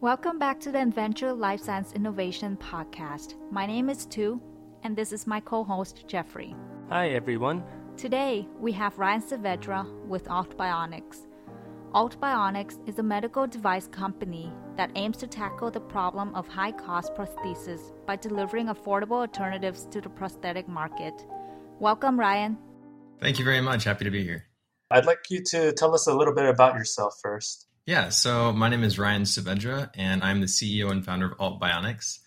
Welcome back to the Adventure Life Science Innovation Podcast. My name is Tu, and this is my co host, Jeffrey. Hi, everyone. Today, we have Ryan Saavedra with Altbionics. Altbionics is a medical device company that aims to tackle the problem of high cost prosthesis by delivering affordable alternatives to the prosthetic market. Welcome, Ryan. Thank you very much. Happy to be here. I'd like you to tell us a little bit about yourself first. Yeah, so my name is Ryan Saavedra, and I'm the CEO and founder of Alt Bionics.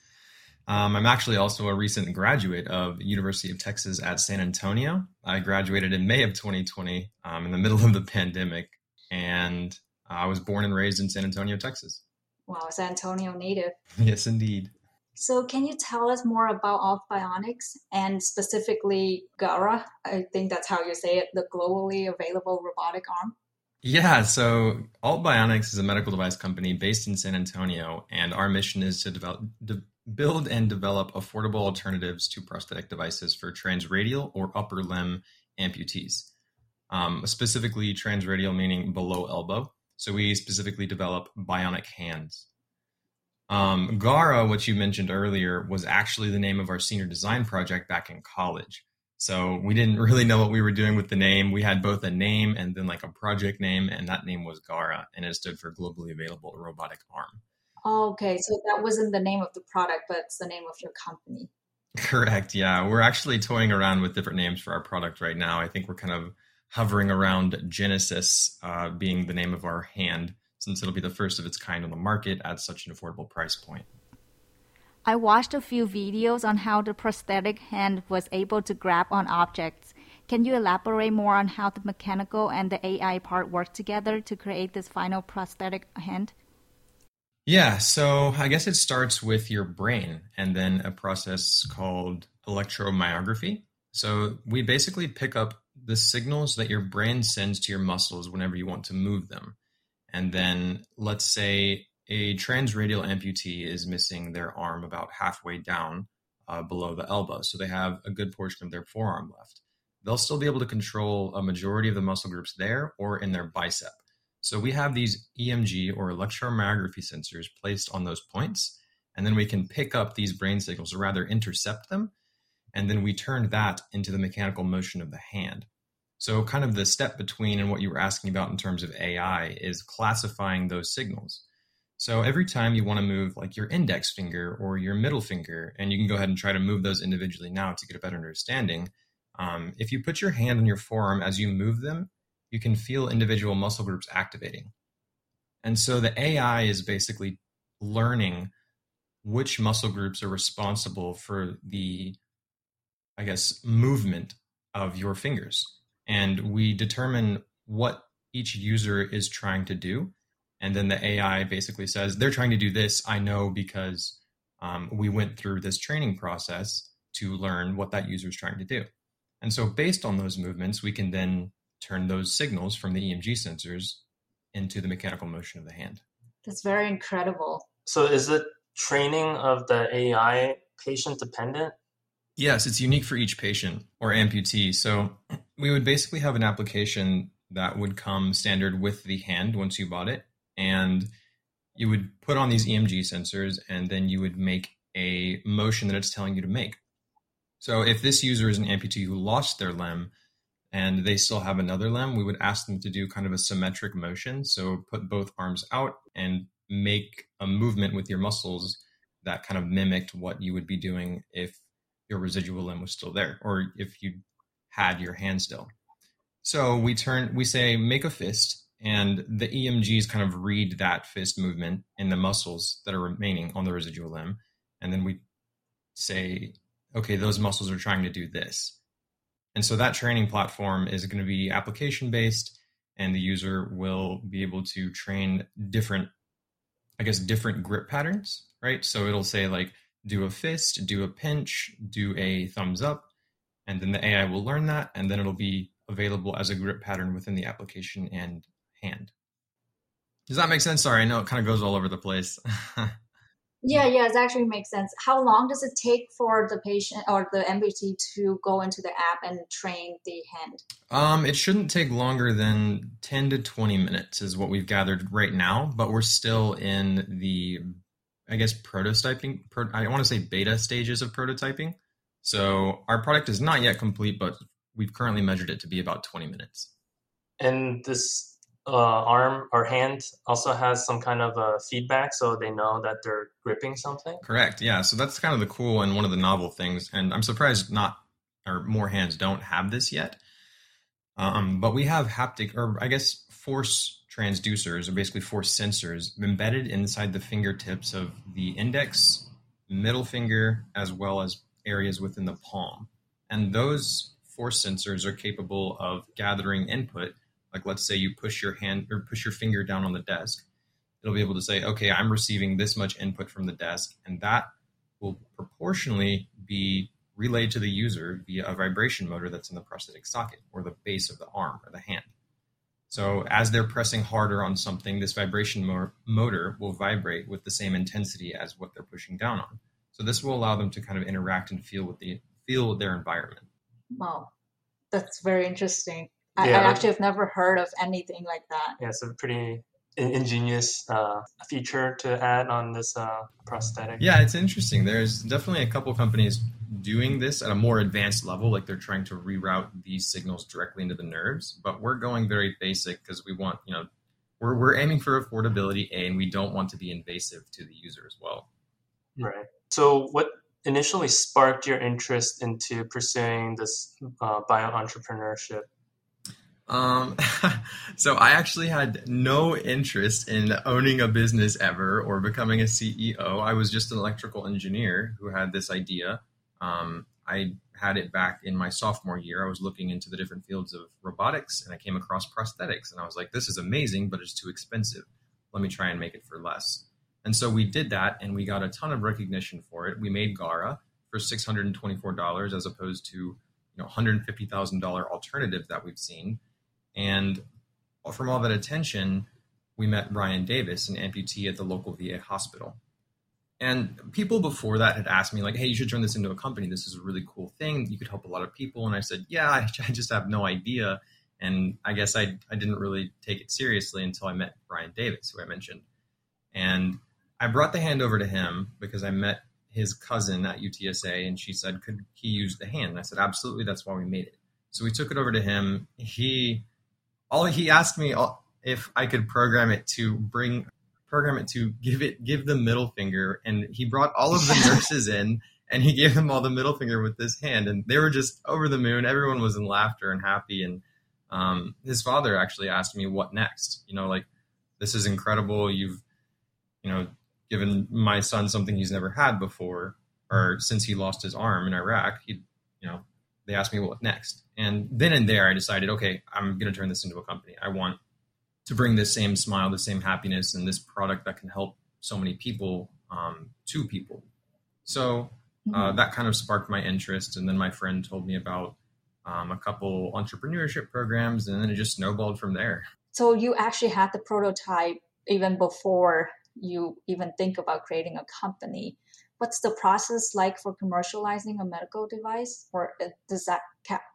Um, I'm actually also a recent graduate of University of Texas at San Antonio. I graduated in May of 2020 um, in the middle of the pandemic, and I was born and raised in San Antonio, Texas. Wow, San Antonio native. yes, indeed. So, can you tell us more about Alt Bionics and specifically Gara? I think that's how you say it, the globally available robotic arm. Yeah, so Alt Bionics is a medical device company based in San Antonio, and our mission is to develop, de- build and develop affordable alternatives to prosthetic devices for transradial or upper limb amputees. Um, specifically, transradial meaning below elbow. So we specifically develop bionic hands. Um, Gara, which you mentioned earlier, was actually the name of our senior design project back in college. So we didn't really know what we were doing with the name. We had both a name and then like a project name, and that name was Gara, and it stood for Globally Available Robotic Arm. Oh, okay, so that wasn't the name of the product, but it's the name of your company. Correct. Yeah, we're actually toying around with different names for our product right now. I think we're kind of hovering around Genesis uh, being the name of our hand since it'll be the first of its kind on the market at such an affordable price point. I watched a few videos on how the prosthetic hand was able to grab on objects. Can you elaborate more on how the mechanical and the AI part work together to create this final prosthetic hand? Yeah, so I guess it starts with your brain and then a process called electromyography. So we basically pick up the signals that your brain sends to your muscles whenever you want to move them. And then let's say a transradial amputee is missing their arm about halfway down uh, below the elbow. So they have a good portion of their forearm left. They'll still be able to control a majority of the muscle groups there or in their bicep. So we have these EMG or electromyography sensors placed on those points, and then we can pick up these brain signals, or rather intercept them, and then we turn that into the mechanical motion of the hand. So, kind of the step between and what you were asking about in terms of AI is classifying those signals. So, every time you want to move like your index finger or your middle finger, and you can go ahead and try to move those individually now to get a better understanding. Um, if you put your hand on your forearm as you move them, you can feel individual muscle groups activating. And so the AI is basically learning which muscle groups are responsible for the, I guess, movement of your fingers and we determine what each user is trying to do. And then the AI basically says, they're trying to do this. I know because um, we went through this training process to learn what that user is trying to do. And so, based on those movements, we can then turn those signals from the EMG sensors into the mechanical motion of the hand. That's very incredible. So, is the training of the AI patient dependent? Yes, it's unique for each patient or amputee. So we would basically have an application that would come standard with the hand once you bought it. And you would put on these EMG sensors and then you would make a motion that it's telling you to make. So if this user is an amputee who lost their limb and they still have another limb, we would ask them to do kind of a symmetric motion. So put both arms out and make a movement with your muscles that kind of mimicked what you would be doing if your residual limb was still there, or if you had your hand still. So we turn, we say, make a fist, and the EMGs kind of read that fist movement in the muscles that are remaining on the residual limb, and then we say, okay, those muscles are trying to do this. And so that training platform is going to be application based, and the user will be able to train different, I guess, different grip patterns, right? So it'll say, like, do a fist, do a pinch, do a thumbs up, and then the AI will learn that, and then it'll be available as a grip pattern within the application and hand. Does that make sense? Sorry, I know it kind of goes all over the place. Yeah, yeah, it actually makes sense. How long does it take for the patient or the amputee to go into the app and train the hand? Um, it shouldn't take longer than 10 to 20 minutes, is what we've gathered right now, but we're still in the, I guess, prototyping. Pro, I want to say beta stages of prototyping. So our product is not yet complete, but we've currently measured it to be about 20 minutes. And this uh, arm or hand also has some kind of feedback so they know that they're gripping something. Correct yeah so that's kind of the cool and one of the novel things and i'm surprised not or more hands don't have this yet. Um, but we have haptic or i guess force transducers or basically force sensors embedded inside the fingertips of the index middle finger as well as areas within the palm. And those force sensors are capable of gathering input like let's say you push your hand or push your finger down on the desk, it'll be able to say, okay, I'm receiving this much input from the desk, and that will proportionally be relayed to the user via a vibration motor that's in the prosthetic socket or the base of the arm or the hand. So as they're pressing harder on something, this vibration mo- motor will vibrate with the same intensity as what they're pushing down on. So this will allow them to kind of interact and feel with the feel with their environment. Wow, that's very interesting. I, yeah, I actually have never heard of anything like that. Yeah, it's a pretty ingenious uh, feature to add on this uh, prosthetic. Yeah, it's interesting. There's definitely a couple companies doing this at a more advanced level, like they're trying to reroute these signals directly into the nerves. But we're going very basic because we want, you know, we're we're aiming for affordability, a, and we don't want to be invasive to the user as well. Right. So, what initially sparked your interest into pursuing this uh, bio entrepreneurship? Um, so I actually had no interest in owning a business ever or becoming a CEO. I was just an electrical engineer who had this idea. Um, I had it back in my sophomore year. I was looking into the different fields of robotics and I came across prosthetics and I was like, this is amazing, but it's too expensive. Let me try and make it for less. And so we did that and we got a ton of recognition for it. We made Gara for $624 as opposed to you know $150,000 alternative that we've seen. And from all that attention, we met Ryan Davis, an amputee at the local VA hospital. And people before that had asked me, like, hey, you should turn this into a company. This is a really cool thing. You could help a lot of people. And I said, yeah, I, I just have no idea. And I guess I, I didn't really take it seriously until I met Ryan Davis, who I mentioned. And I brought the hand over to him because I met his cousin at UTSA and she said, could he use the hand? And I said, absolutely. That's why we made it. So we took it over to him. He all he asked me if I could program it to bring program it to give it give the middle finger and he brought all of the nurses in and he gave them all the middle finger with this hand and they were just over the moon. Everyone was in laughter and happy and um, his father actually asked me what next. You know like this is incredible. You've you know given my son something he's never had before or since he lost his arm in iraq. He you know they asked me what next. And then and there, I decided, okay, I'm going to turn this into a company. I want to bring this same smile, the same happiness, and this product that can help so many people um, to people. So uh, mm-hmm. that kind of sparked my interest. And then my friend told me about um, a couple entrepreneurship programs, and then it just snowballed from there. So you actually had the prototype even before you even think about creating a company what's the process like for commercializing a medical device or uh, does that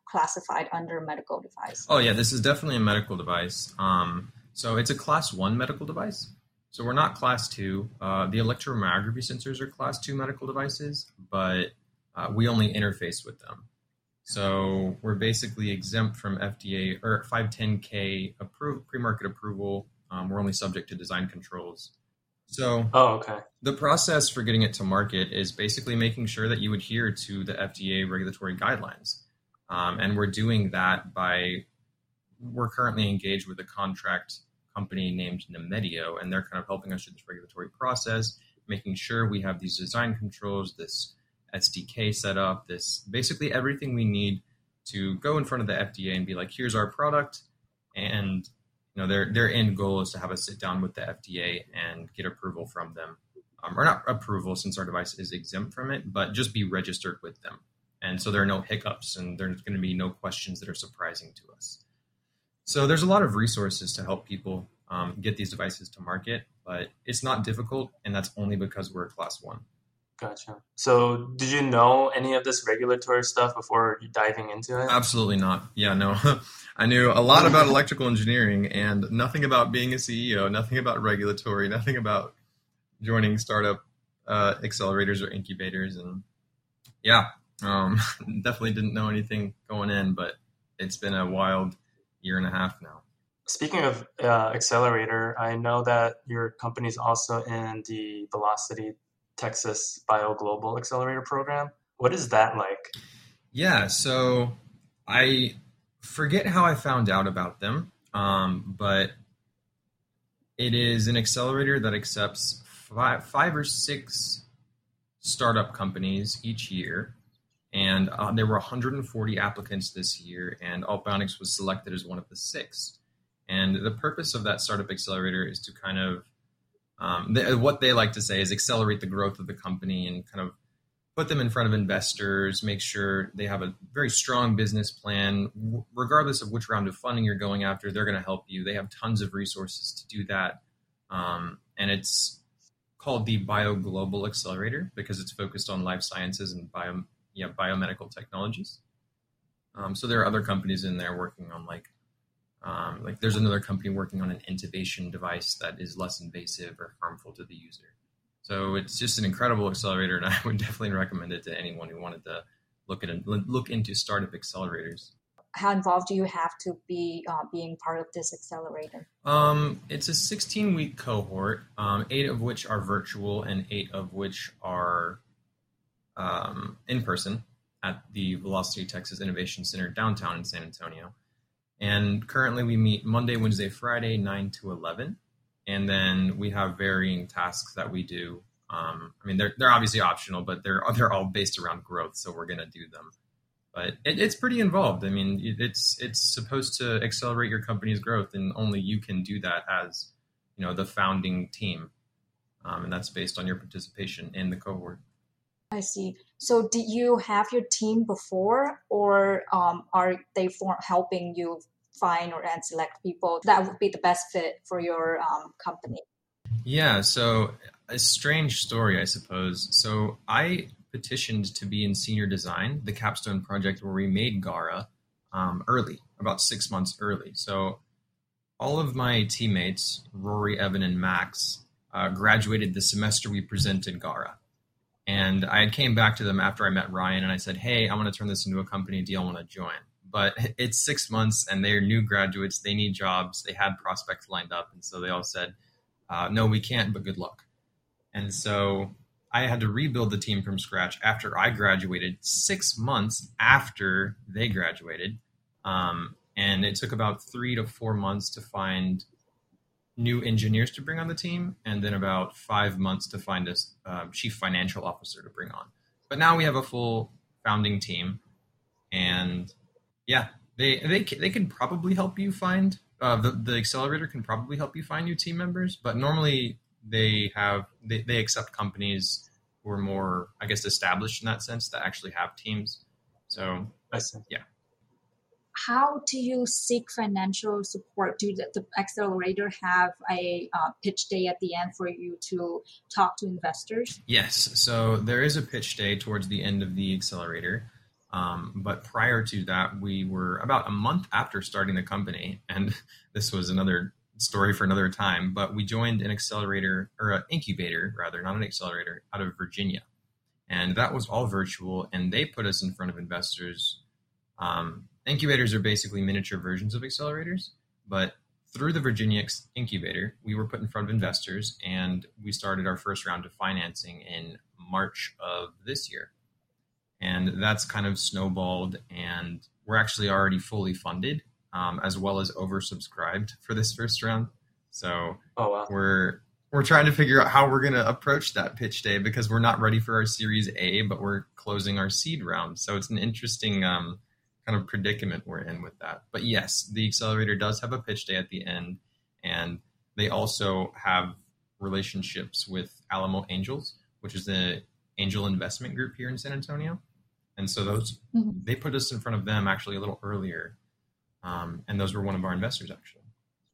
classified under medical device? Oh yeah this is definitely a medical device. Um, so it's a class one medical device. So we're not class two. Uh, the electromyography sensors are class two medical devices but uh, we only interface with them. So we're basically exempt from fda or 510k approved pre-market approval. Um, we're only subject to design controls so, oh, okay. The process for getting it to market is basically making sure that you adhere to the FDA regulatory guidelines. Um, and we're doing that by, we're currently engaged with a contract company named Nemedio, and they're kind of helping us through this regulatory process, making sure we have these design controls, this SDK set up, this basically everything we need to go in front of the FDA and be like, here's our product, and you know their their end goal is to have us sit down with the FDA and get approval from them, um, or not approval since our device is exempt from it, but just be registered with them, and so there are no hiccups and there's going to be no questions that are surprising to us. So there's a lot of resources to help people um, get these devices to market. But it's not difficult, and that's only because we're a class one. Gotcha. So, did you know any of this regulatory stuff before diving into it? Absolutely not. Yeah, no. I knew a lot about electrical engineering and nothing about being a CEO, nothing about regulatory, nothing about joining startup uh, accelerators or incubators. And yeah, um, definitely didn't know anything going in, but it's been a wild year and a half now. Speaking of uh, accelerator, I know that your company is also in the Velocity Texas Bio Global Accelerator Program. What is that like? Yeah, so I forget how I found out about them, um, but it is an accelerator that accepts five, five or six startup companies each year. And uh, there were 140 applicants this year, and Altbionics was selected as one of the six. And the purpose of that startup accelerator is to kind of um, they, what they like to say is accelerate the growth of the company and kind of put them in front of investors, make sure they have a very strong business plan. Regardless of which round of funding you're going after, they're going to help you. They have tons of resources to do that. Um, and it's called the Bio Global Accelerator because it's focused on life sciences and bio, yeah, biomedical technologies. Um, so there are other companies in there working on like um, like there's another company working on an intubation device that is less invasive or harmful to the user. So it's just an incredible accelerator, and I would definitely recommend it to anyone who wanted to look at look into startup accelerators. How involved do you have to be uh, being part of this accelerator? Um, it's a 16 week cohort, um, eight of which are virtual and eight of which are um, in person at the Velocity Texas Innovation Center downtown in San Antonio. And currently we meet Monday, Wednesday, Friday, 9 to 11. And then we have varying tasks that we do. Um, I mean, they're, they're obviously optional, but they're, they're all based around growth. So we're going to do them. But it, it's pretty involved. I mean, it's, it's supposed to accelerate your company's growth and only you can do that as, you know, the founding team. Um, and that's based on your participation in the cohort. I see. So, did you have your team before, or um, are they for helping you find or and select people that would be the best fit for your um, company? Yeah. So, a strange story, I suppose. So, I petitioned to be in senior design, the capstone project where we made Gara um, early, about six months early. So, all of my teammates, Rory, Evan, and Max, uh, graduated the semester we presented Gara. And I came back to them after I met Ryan and I said, Hey, I want to turn this into a company deal. I want to join. But it's six months and they're new graduates. They need jobs. They had prospects lined up. And so they all said, uh, No, we can't, but good luck. And so I had to rebuild the team from scratch after I graduated, six months after they graduated. Um, and it took about three to four months to find new engineers to bring on the team, and then about five months to find a uh, chief financial officer to bring on. But now we have a full founding team, and yeah, they they they can probably help you find uh, the the accelerator can probably help you find new team members. But normally they have they, they accept companies who are more I guess established in that sense that actually have teams. So. Yeah how do you seek financial support? Do the, the accelerator have a uh, pitch day at the end for you to talk to investors? Yes. So there is a pitch day towards the end of the accelerator. Um, but prior to that, we were about a month after starting the company, and this was another story for another time. But we joined an accelerator or an incubator, rather, not an accelerator, out of Virginia, and that was all virtual. And they put us in front of investors um, Incubators are basically miniature versions of accelerators, but through the Virginia incubator, we were put in front of investors and we started our first round of financing in March of this year. And that's kind of snowballed, and we're actually already fully funded um, as well as oversubscribed for this first round. So oh, wow. we're we're trying to figure out how we're going to approach that pitch day because we're not ready for our Series A, but we're closing our seed round. So it's an interesting um, kind of predicament we're in with that. But yes, the accelerator does have a pitch day at the end, and they also have relationships with Alamo Angels, which is the angel investment group here in San Antonio. And so those mm-hmm. they put us in front of them actually a little earlier, um, and those were one of our investors actually.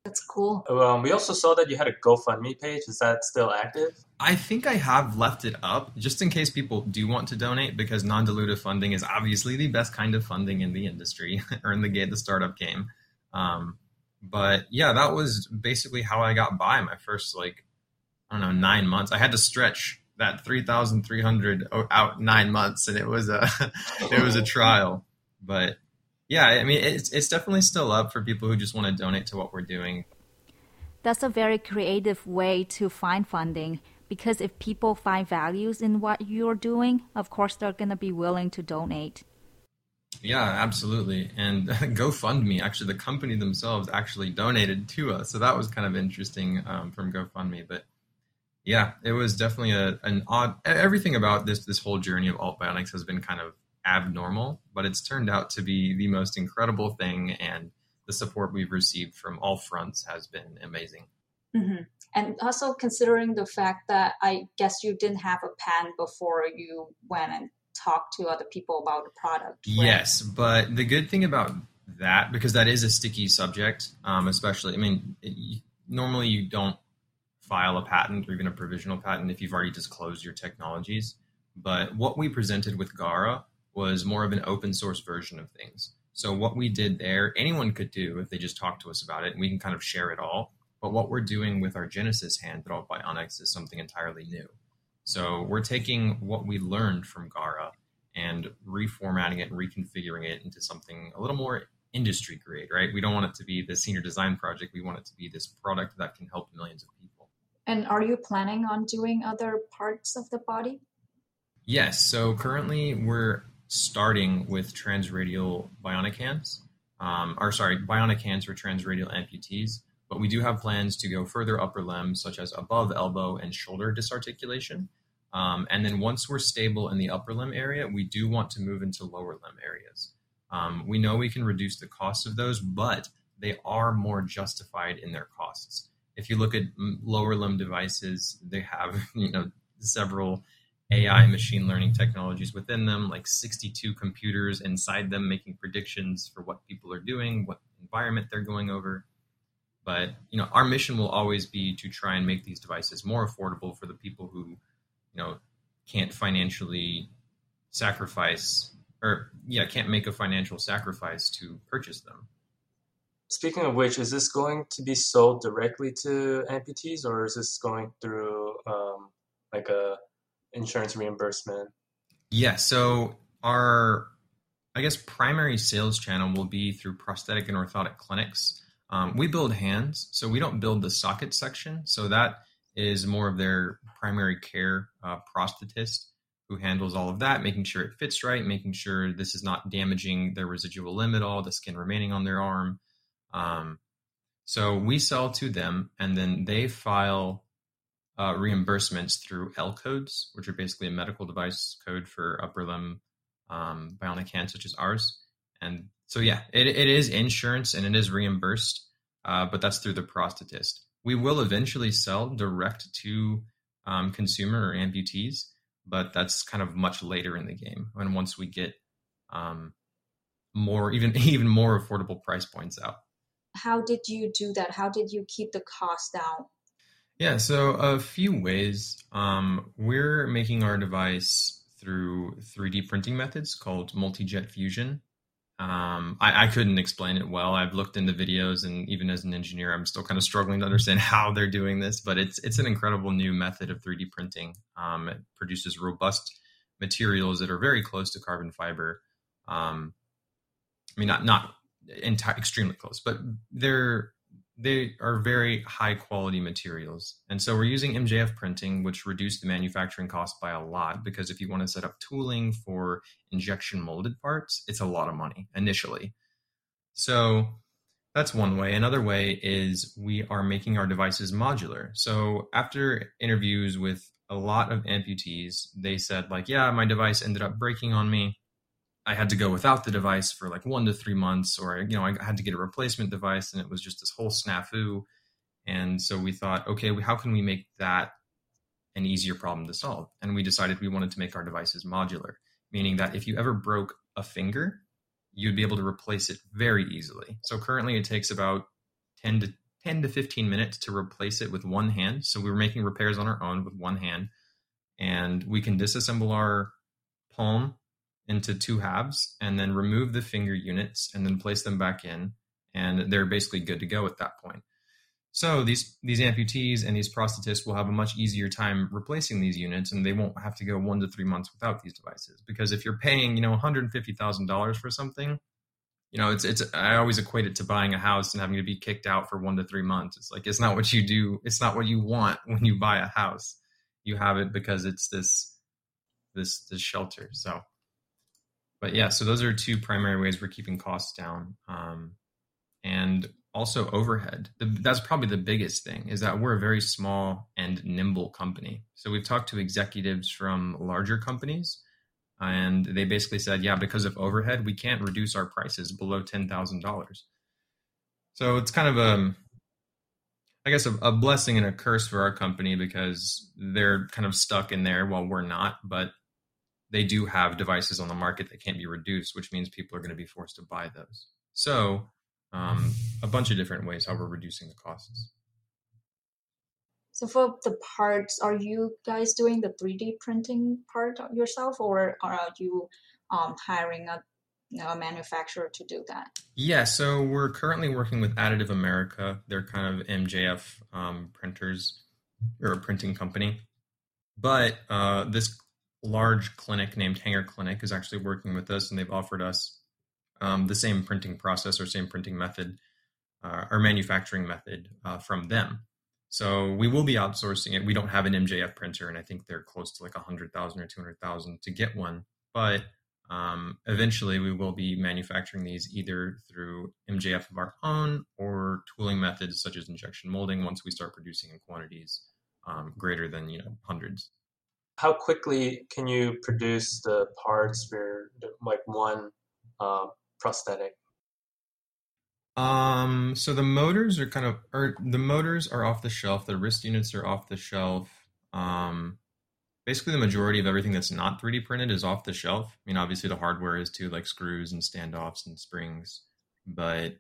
That's cool. Um, we also saw that you had a GoFundMe page. Is that still active? I think I have left it up just in case people do want to donate because non-dilutive funding is obviously the best kind of funding in the industry or in the game, the startup game. Um, but yeah, that was basically how I got by my first like I don't know nine months. I had to stretch that three thousand three hundred out nine months, and it was a it was a trial. But yeah, I mean, it's it's definitely still up for people who just want to donate to what we're doing. That's a very creative way to find funding because if people find values in what you're doing, of course they're going to be willing to donate. Yeah, absolutely. And GoFundMe, actually, the company themselves actually donated to us, so that was kind of interesting um, from GoFundMe. But yeah, it was definitely a, an odd. Everything about this this whole journey of alt bionics has been kind of abnormal, but it's turned out to be the most incredible thing, and the support we've received from all fronts has been amazing. Mm-hmm. And also considering the fact that I guess you didn't have a pen before you went and talked to other people about the product. Right? Yes, but the good thing about that, because that is a sticky subject, um, especially, I mean, it, normally you don't file a patent or even a provisional patent if you've already disclosed your technologies. But what we presented with Gara was more of an open source version of things. So what we did there, anyone could do if they just talk to us about it, and we can kind of share it all. But what we're doing with our Genesis hand at Bionics is something entirely new. So we're taking what we learned from Gara and reformatting it and reconfiguring it into something a little more industry grade, right? We don't want it to be the senior design project. We want it to be this product that can help millions of people. And are you planning on doing other parts of the body? Yes. So currently we're starting with transradial bionic hands, um, or sorry, bionic hands for transradial amputees. But we do have plans to go further upper limbs, such as above elbow and shoulder disarticulation. Um, and then once we're stable in the upper limb area, we do want to move into lower limb areas. Um, we know we can reduce the cost of those, but they are more justified in their costs. If you look at lower limb devices, they have you know several AI machine learning technologies within them, like 62 computers inside them making predictions for what people are doing, what environment they're going over. But you know, our mission will always be to try and make these devices more affordable for the people who, you know, can't financially sacrifice or yeah, can't make a financial sacrifice to purchase them. Speaking of which, is this going to be sold directly to amputees, or is this going through um, like a insurance reimbursement? Yeah, so our I guess primary sales channel will be through prosthetic and orthotic clinics. Um, we build hands, so we don't build the socket section. So that is more of their primary care uh, prosthetist who handles all of that, making sure it fits right, making sure this is not damaging their residual limb at all, the skin remaining on their arm. Um, so we sell to them, and then they file uh, reimbursements through L codes, which are basically a medical device code for upper limb um, bionic hands, such as ours. And so, yeah, it, it is insurance and it is reimbursed, uh, but that's through the prosthetist. We will eventually sell direct to um, consumer or amputees, but that's kind of much later in the game. And once we get um, more, even even more affordable price points out. How did you do that? How did you keep the cost down yeah, so a few ways. Um, we're making our device through 3D printing methods called multi-jet fusion. Um, I, I, couldn't explain it well. I've looked into videos, and even as an engineer, I'm still kind of struggling to understand how they're doing this. But it's it's an incredible new method of 3D printing. Um, it produces robust materials that are very close to carbon fiber. Um, I mean, not not enti- extremely close, but they're they are very high quality materials. And so we're using MJF printing, which reduced the manufacturing cost by a lot because if you want to set up tooling for injection molded parts, it's a lot of money initially. So that's one way. Another way is we are making our devices modular. So after interviews with a lot of amputees, they said, like, yeah, my device ended up breaking on me. I had to go without the device for like one to three months, or you know, I had to get a replacement device, and it was just this whole snafu. And so we thought, okay, how can we make that an easier problem to solve? And we decided we wanted to make our devices modular, meaning that if you ever broke a finger, you'd be able to replace it very easily. So currently, it takes about ten to 10 to 15 minutes to replace it with one hand. So we were making repairs on our own with one hand. And we can disassemble our palm into two halves and then remove the finger units and then place them back in. And they're basically good to go at that point. So these these amputees and these prosthetists will have a much easier time replacing these units, and they won't have to go one to three months without these devices. Because if you're paying, you know, one hundred fifty thousand dollars for something, you know, it's it's. I always equate it to buying a house and having to be kicked out for one to three months. It's like it's not what you do. It's not what you want when you buy a house. You have it because it's this this this shelter. So, but yeah, so those are two primary ways we're keeping costs down. Um, and also overhead. That's probably the biggest thing is that we're a very small and nimble company. So we've talked to executives from larger companies and they basically said, yeah, because of overhead, we can't reduce our prices below $10,000. So it's kind of a, I guess, a, a blessing and a curse for our company because they're kind of stuck in there while we're not, but they do have devices on the market that can't be reduced, which means people are going to be forced to buy those. So um, a bunch of different ways how we're reducing the costs. So for the parts, are you guys doing the 3D printing part yourself, or are you um, hiring a, a, manufacturer to do that? Yeah, so we're currently working with Additive America. They're kind of MJF um, printers or a printing company. But uh, this large clinic named Hanger Clinic is actually working with us, and they've offered us um, the same printing process or same printing method uh, or manufacturing method uh, from them. So we will be outsourcing it. We don't have an MJF printer, and I think they're close to like a hundred thousand or two hundred thousand to get one. But um, eventually, we will be manufacturing these either through MJF of our own or tooling methods such as injection molding. Once we start producing in quantities um, greater than you know hundreds. How quickly can you produce the parts for like one uh, prosthetic? Um, so the motors are kind of, or the motors are off the shelf. The wrist units are off the shelf. Um, basically the majority of everything that's not 3D printed is off the shelf. I mean, obviously the hardware is too, like screws and standoffs and springs, but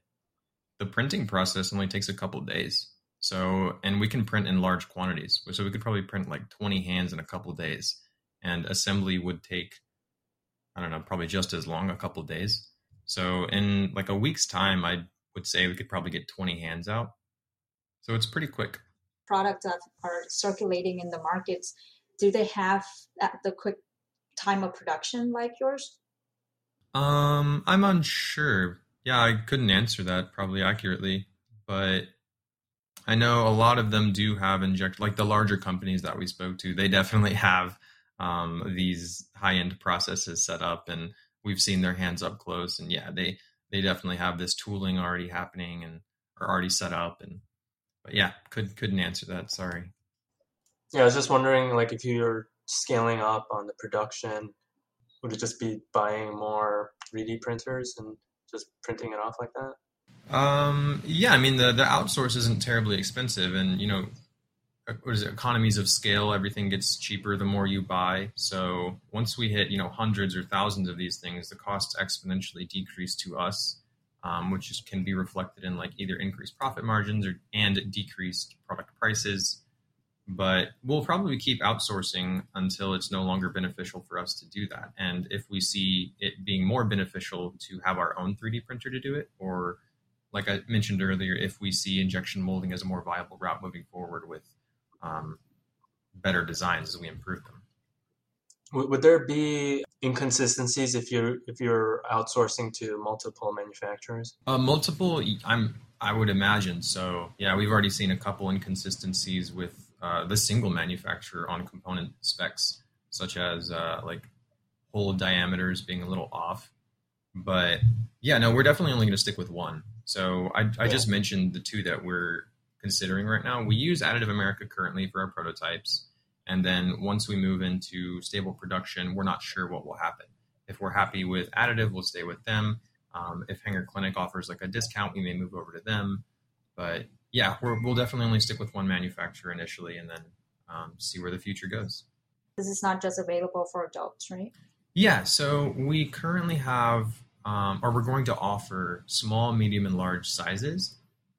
the printing process only takes a couple days. So, and we can print in large quantities. So we could probably print like 20 hands in a couple days, and assembly would take, I don't know, probably just as long, a couple days. So in like a week's time, I would say we could probably get 20 hands out. So it's pretty quick. Products that are circulating in the markets, do they have the quick time of production like yours? Um, I'm unsure. Yeah, I couldn't answer that probably accurately, but I know a lot of them do have inject like the larger companies that we spoke to, they definitely have um, these high end processes set up and we've seen their hands up close and yeah they they definitely have this tooling already happening and are already set up and but yeah could couldn't answer that sorry. Yeah i was just wondering like if you're scaling up on the production would it just be buying more 3d printers and just printing it off like that um yeah i mean the the outsource isn't terribly expensive and you know what is it, economies of scale everything gets cheaper the more you buy. So once we hit you know hundreds or thousands of these things the costs exponentially decrease to us um, which is, can be reflected in like either increased profit margins or and decreased product prices. But we'll probably keep outsourcing until it's no longer beneficial for us to do that. And if we see it being more beneficial to have our own 3d printer to do it or like i mentioned earlier if we see injection molding as a more viable route moving forward with um, better designs as we improve them. Would there be inconsistencies if you're if you're outsourcing to multiple manufacturers? Uh, multiple, I'm I would imagine so. Yeah, we've already seen a couple inconsistencies with uh, the single manufacturer on component specs, such as uh, like hole diameters being a little off. But yeah, no, we're definitely only going to stick with one. So I, I yeah. just mentioned the two that we're considering right now. We use Additive America currently for our prototypes. And then once we move into stable production, we're not sure what will happen. If we're happy with Additive, we'll stay with them. Um, if Hanger Clinic offers like a discount, we may move over to them. But yeah, we will definitely only stick with one manufacturer initially and then um, see where the future goes. This is not just available for adults, right? Yeah, so we currently have, um, or we're going to offer small, medium, and large sizes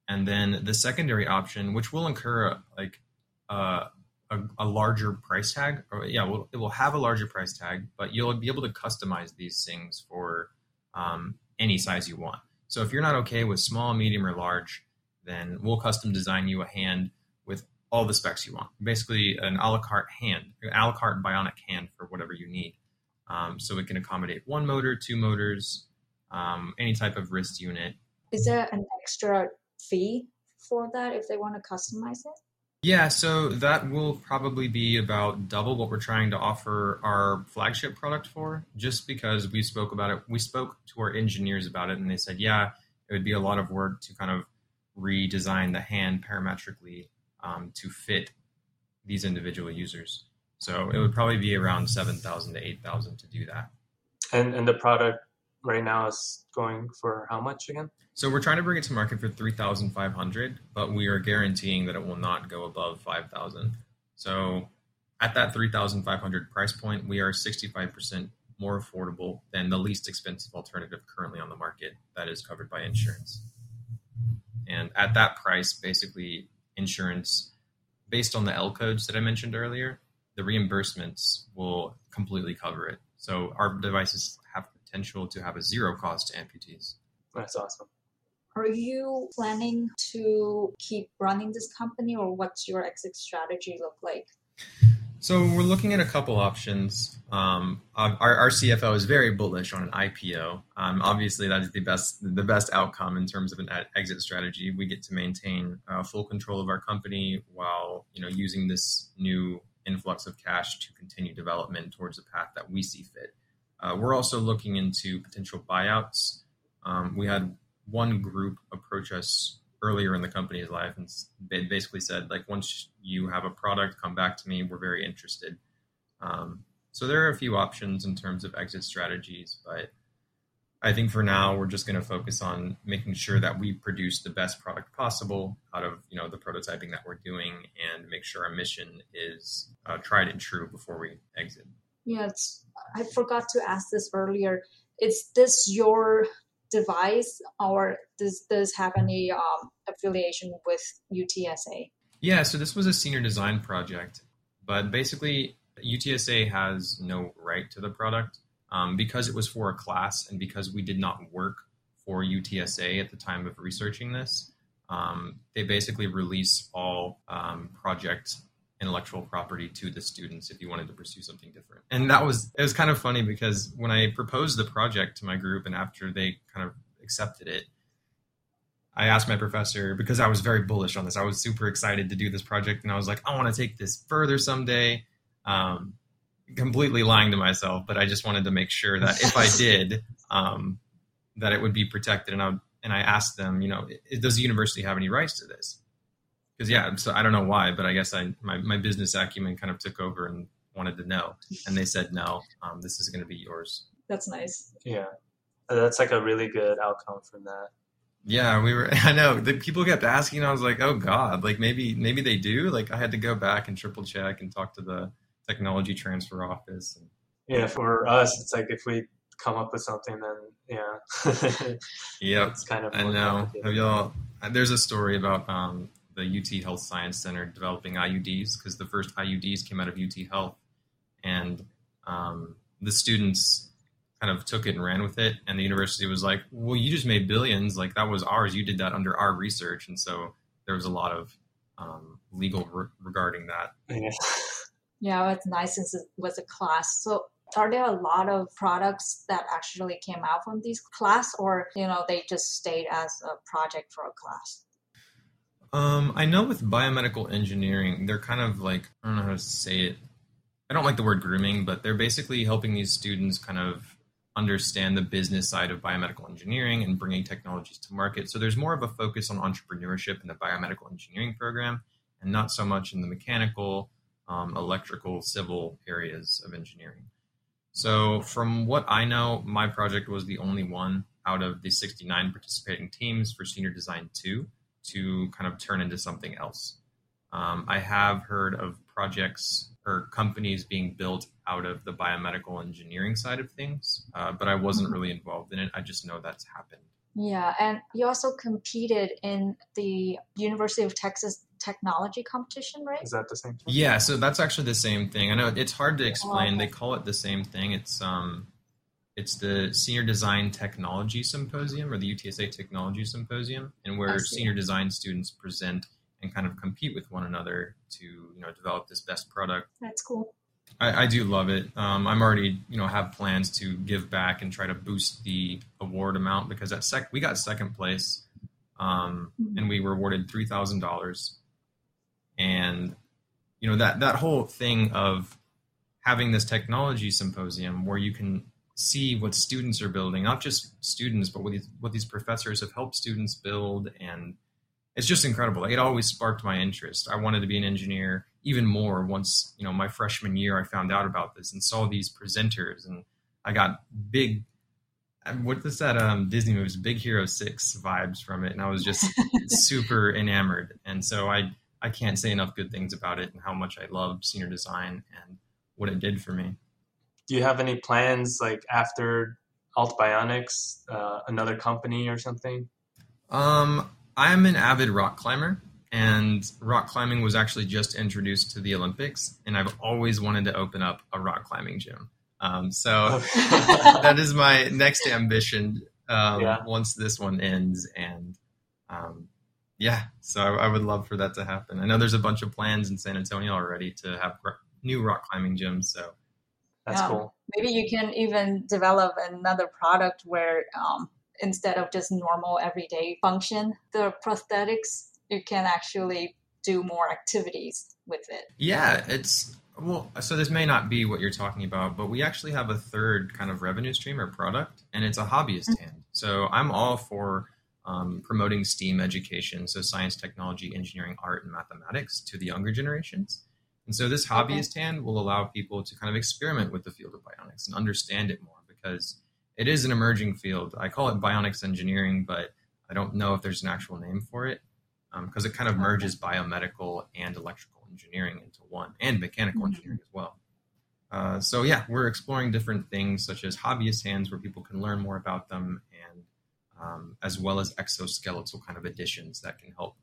And then the secondary option, which will incur like uh, a, a, larger price tag, or yeah, well, it will have a larger price tag, but you'll be able to customize these things for um, any size you want. So if you're not okay with small, medium, or large, then we'll custom design you a hand with all the specs you want. Basically, an a la carte hand, an a la carte bionic hand for whatever you need. Um, so it can accommodate one motor, two motors, um, any type of wrist unit. Is there an extra fee for that if they want to customize it? Yeah, so that will probably be about double what we're trying to offer our flagship product for, just because we spoke about it. We spoke to our engineers about it, and they said, yeah, it would be a lot of work to kind of redesign the hand parametrically um, to fit these individual users. So it would probably be around seven thousand to eight thousand to do that. And and the product right now is going for how much again? So we're trying to bring it to market for three thousand five hundred, but we are guaranteeing that it will not go above five thousand. So at that three thousand five hundred price point, we are sixty five percent more affordable than the least expensive alternative currently on the market that is covered by insurance. And at that price, basically, insurance, based on the L codes that I mentioned earlier, the reimbursements will completely cover it. So our devices have potential to have a zero cost to amputees. That's awesome. Are you planning to keep running this company or what's your exit strategy look like? So we're looking at a couple options. Um, our, our, CFO is very bullish on an IPO. Um, obviously, that is the best the best outcome in terms of an exit strategy. We get to maintain uh, full control of our company while you know using this new influx of cash to continue development towards a path that we see fit. Uh, we're also looking into potential buyouts. Um, we had one group approach us earlier in the company's life and they basically said like once you have a product come back to me. We're very interested. Um, so there are a few options in terms of exit strategies but i think for now we're just going to focus on making sure that we produce the best product possible out of you know the prototyping that we're doing and make sure our mission is uh, tried and true before we exit yes i forgot to ask this earlier is this your device or does this have any um, affiliation with UTSA? Yeah, so this was a senior design project, but basically UTSA has no right to the product um, because it was for a class and because we did not work for UTSA at the time of researching this. Um, they basically release all um, project intellectual property to the students if you wanted to pursue something different. And that was it was kind of funny because when I proposed the project to my group and after they kind of accepted it, I asked my professor because I was very bullish on this. I was super excited to do this project and I was like, I want to take this further someday. Um, completely lying to myself, but I just wanted to make sure that if I did, um, that it would be protected. And I and I asked them, you know, does the university have any rights to this? Because yeah, so I don't know why, but I guess I my, my business acumen kind of took over and wanted to know, and they said no, um, this is going to be yours. That's nice. Yeah, that's like a really good outcome from that. Yeah, we were. I know the people kept asking. I was like, oh god, like maybe maybe they do. Like I had to go back and triple check and talk to the technology transfer office. And, yeah, for us, it's like if we come up with something, then yeah. yeah, it's kind of. I know. Have y'all? There's a story about um, the UT Health Science Center developing IUDs because the first IUDs came out of UT Health, and um, the students kind of took it and ran with it, and the university was like, "Well, you just made billions. Like that was ours. You did that under our research." And so there was a lot of um, legal re- regarding that. Yeah. yeah, it's nice since it was a class. So are there a lot of products that actually came out from these class or you know they just stayed as a project for a class um, I know with biomedical engineering, they're kind of like I don't know how to say it. I don't like the word grooming, but they're basically helping these students kind of understand the business side of biomedical engineering and bringing technologies to market. So there's more of a focus on entrepreneurship in the biomedical engineering program, and not so much in the mechanical, um, electrical, civil areas of engineering. So from what I know, my project was the only one out of the 69 participating teams for Senior Design 2 to kind of turn into something else. Um, I have heard of projects or companies being built out of the biomedical engineering side of things, uh, but I wasn't mm-hmm. really involved in it. I just know that's happened. Yeah, and you also competed in the University of Texas technology competition, right? Is that the same thing? Yeah, so that's actually the same thing. I know it's hard to explain. They call it the same thing. It's um, it's the Senior Design Technology Symposium or the UTSA Technology Symposium, and where senior design students present and kind of compete with one another to you know develop this best product. That's cool. I, I do love it. Um, I'm already you know have plans to give back and try to boost the award amount because at sec we got second place, um, mm-hmm. and we were awarded three thousand dollars, and you know that that whole thing of having this technology symposium where you can see what students are building, not just students, but what these, what these professors have helped students build. And it's just incredible. Like, it always sparked my interest. I wanted to be an engineer even more once, you know, my freshman year, I found out about this and saw these presenters and I got big, what is that um, Disney movie? Big Hero 6 vibes from it. And I was just super enamored. And so I, I can't say enough good things about it and how much I loved senior design and what it did for me do you have any plans like after Alt Bionics, uh, another company or something? Um, I'm an avid rock climber, and rock climbing was actually just introduced to the Olympics, and I've always wanted to open up a rock climbing gym. Um, so that is my next ambition um, yeah. once this one ends, and um, yeah, so I, I, would love for that to happen. I know there's a bunch of plans in San Antonio already to have new rock climbing gyms, so that's yeah. cool. Maybe you can even develop another product where um, instead of just normal everyday function, the prosthetics, you can actually do more activities with it. Yeah, it's well, so this may not be what you're talking about, but we actually have a third kind of revenue stream or product, and it's a hobbyist mm-hmm. hand. So I'm all for um, promoting STEAM education, so science, technology, engineering, art, and mathematics to the younger generations. And so this hobbyist okay. hand will allow people to kind of experiment with the field of bionics and understand it more because it is an emerging field. I call it bionics engineering, but I don't know if there's an actual name for it because um, it kind of merges biomedical and electrical engineering into one and mechanical mm-hmm. engineering as well. Uh, so yeah, we're exploring different things such as hobbyist hands where people can learn more about them and um, as well as exoskeletal kind of additions that can help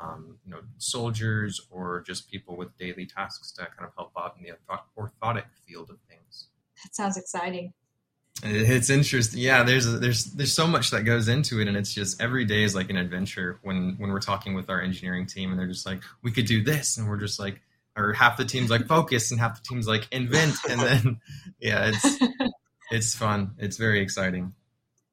um, you know, soldiers or just people with daily tasks to kind of help out in the orthotic field of things. That sounds exciting. It's interesting. Yeah, there's there's there's so much that goes into it, and it's just every day is like an adventure. When when we're talking with our engineering team, and they're just like, we could do this, and we're just like, or half the team's like focus, and half the team's like invent, and then yeah, it's it's fun. It's very exciting.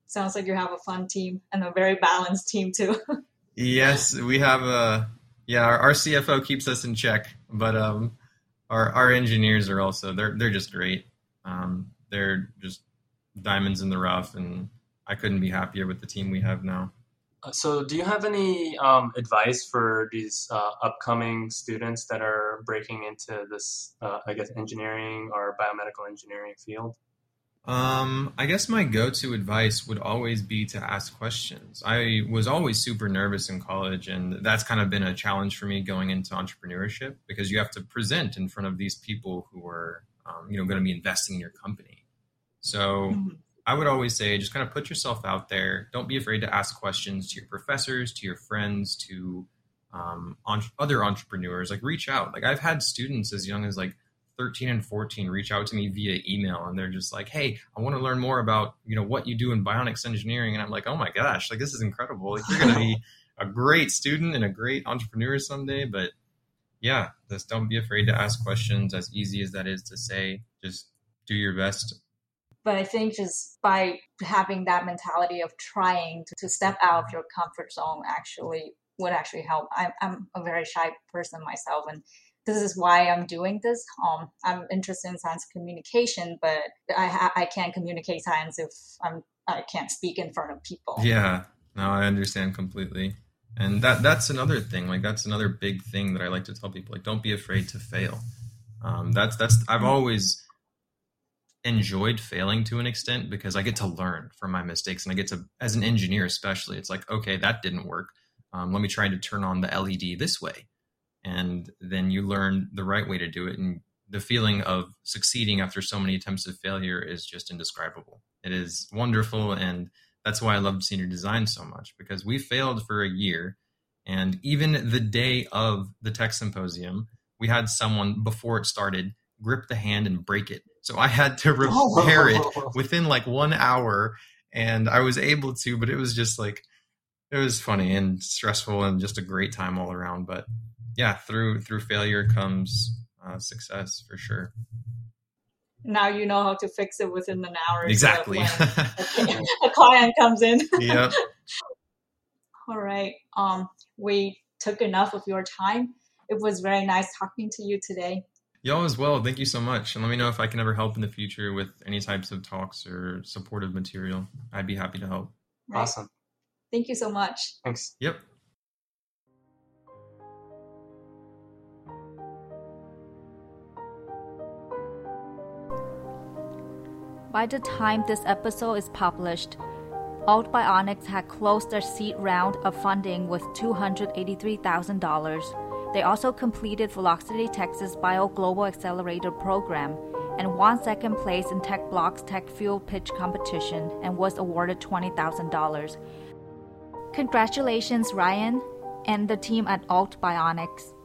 Sounds like you have a fun team and a very balanced team too. Yes, we have a yeah. Our, our, CFO keeps us in check, but um, our our engineers are also they're they're just great. Um, they're just diamonds in the rough, and I couldn't be happier with the team we have now. Uh, so, do you have any um, advice for these uh, upcoming students that are breaking into this, uh, I guess, engineering or biomedical engineering field? Um, I guess my go-to advice would always be to ask questions. I was always super nervous in college, and that's kind of been a challenge for me going into entrepreneurship because you have to present in front of these people who are, um, you know, going to be investing in your company. So mm-hmm. I would always say, just kind of put yourself out there. Don't be afraid to ask questions to your professors, to your friends, to um, other entrepreneurs. Like reach out. Like I've had students as young as like 13 and 14 reach out to me via email and they're just like hey i want to learn more about you know what you do in bionics engineering and i'm like oh my gosh like this is incredible. Like you're going to be a great student and a great entrepreneur someday but yeah just don't be afraid to ask questions as easy as that is to say. Just do your best. But i think just by having that mentality of trying to, to step out of your comfort zone actually would actually help. I'm, I'm a very shy person myself and this is why I'm doing this. Um, I'm interested in science communication, but I I can't communicate science if I'm I can't speak in front of people. Yeah, no, I understand completely. And that that's another thing. Like that's another big thing that I like to tell people. Like, don't be afraid to fail. Um, that's that's I've always enjoyed failing to an extent because I get to learn from my mistakes, and I get to, as an engineer especially, it's like, okay, that didn't work. Um, let me try to turn on the LED this way and then you learn the right way to do it and the feeling of succeeding after so many attempts of failure is just indescribable it is wonderful and that's why I loved senior design so much because we failed for a year. And even the day of the tech symposium, we had someone before it started grip the hand and break it. So I had to repair it within like one hour and I was able to, but it was just like, it was funny and stressful and just a great time all around. But yeah, through, through failure comes uh, success for sure now you know how to fix it within an hour. Exactly. a client comes in. Yep. All right. Um, we took enough of your time. It was very nice talking to you today. Y'all as well. Thank you so much. And let me know if I can ever help in the future with any types of talks or supportive material. I'd be happy to help. Right. Awesome. Thank you so much. Thanks. Yep. By the time this episode is published, Alt Bionics had closed their seed round of funding with $283,000. They also completed Velocity Texas Bio Global Accelerator program and won second place in TechBloc's Tech Fuel Pitch competition and was awarded $20,000. Congratulations, Ryan, and the team at Alt Bionics.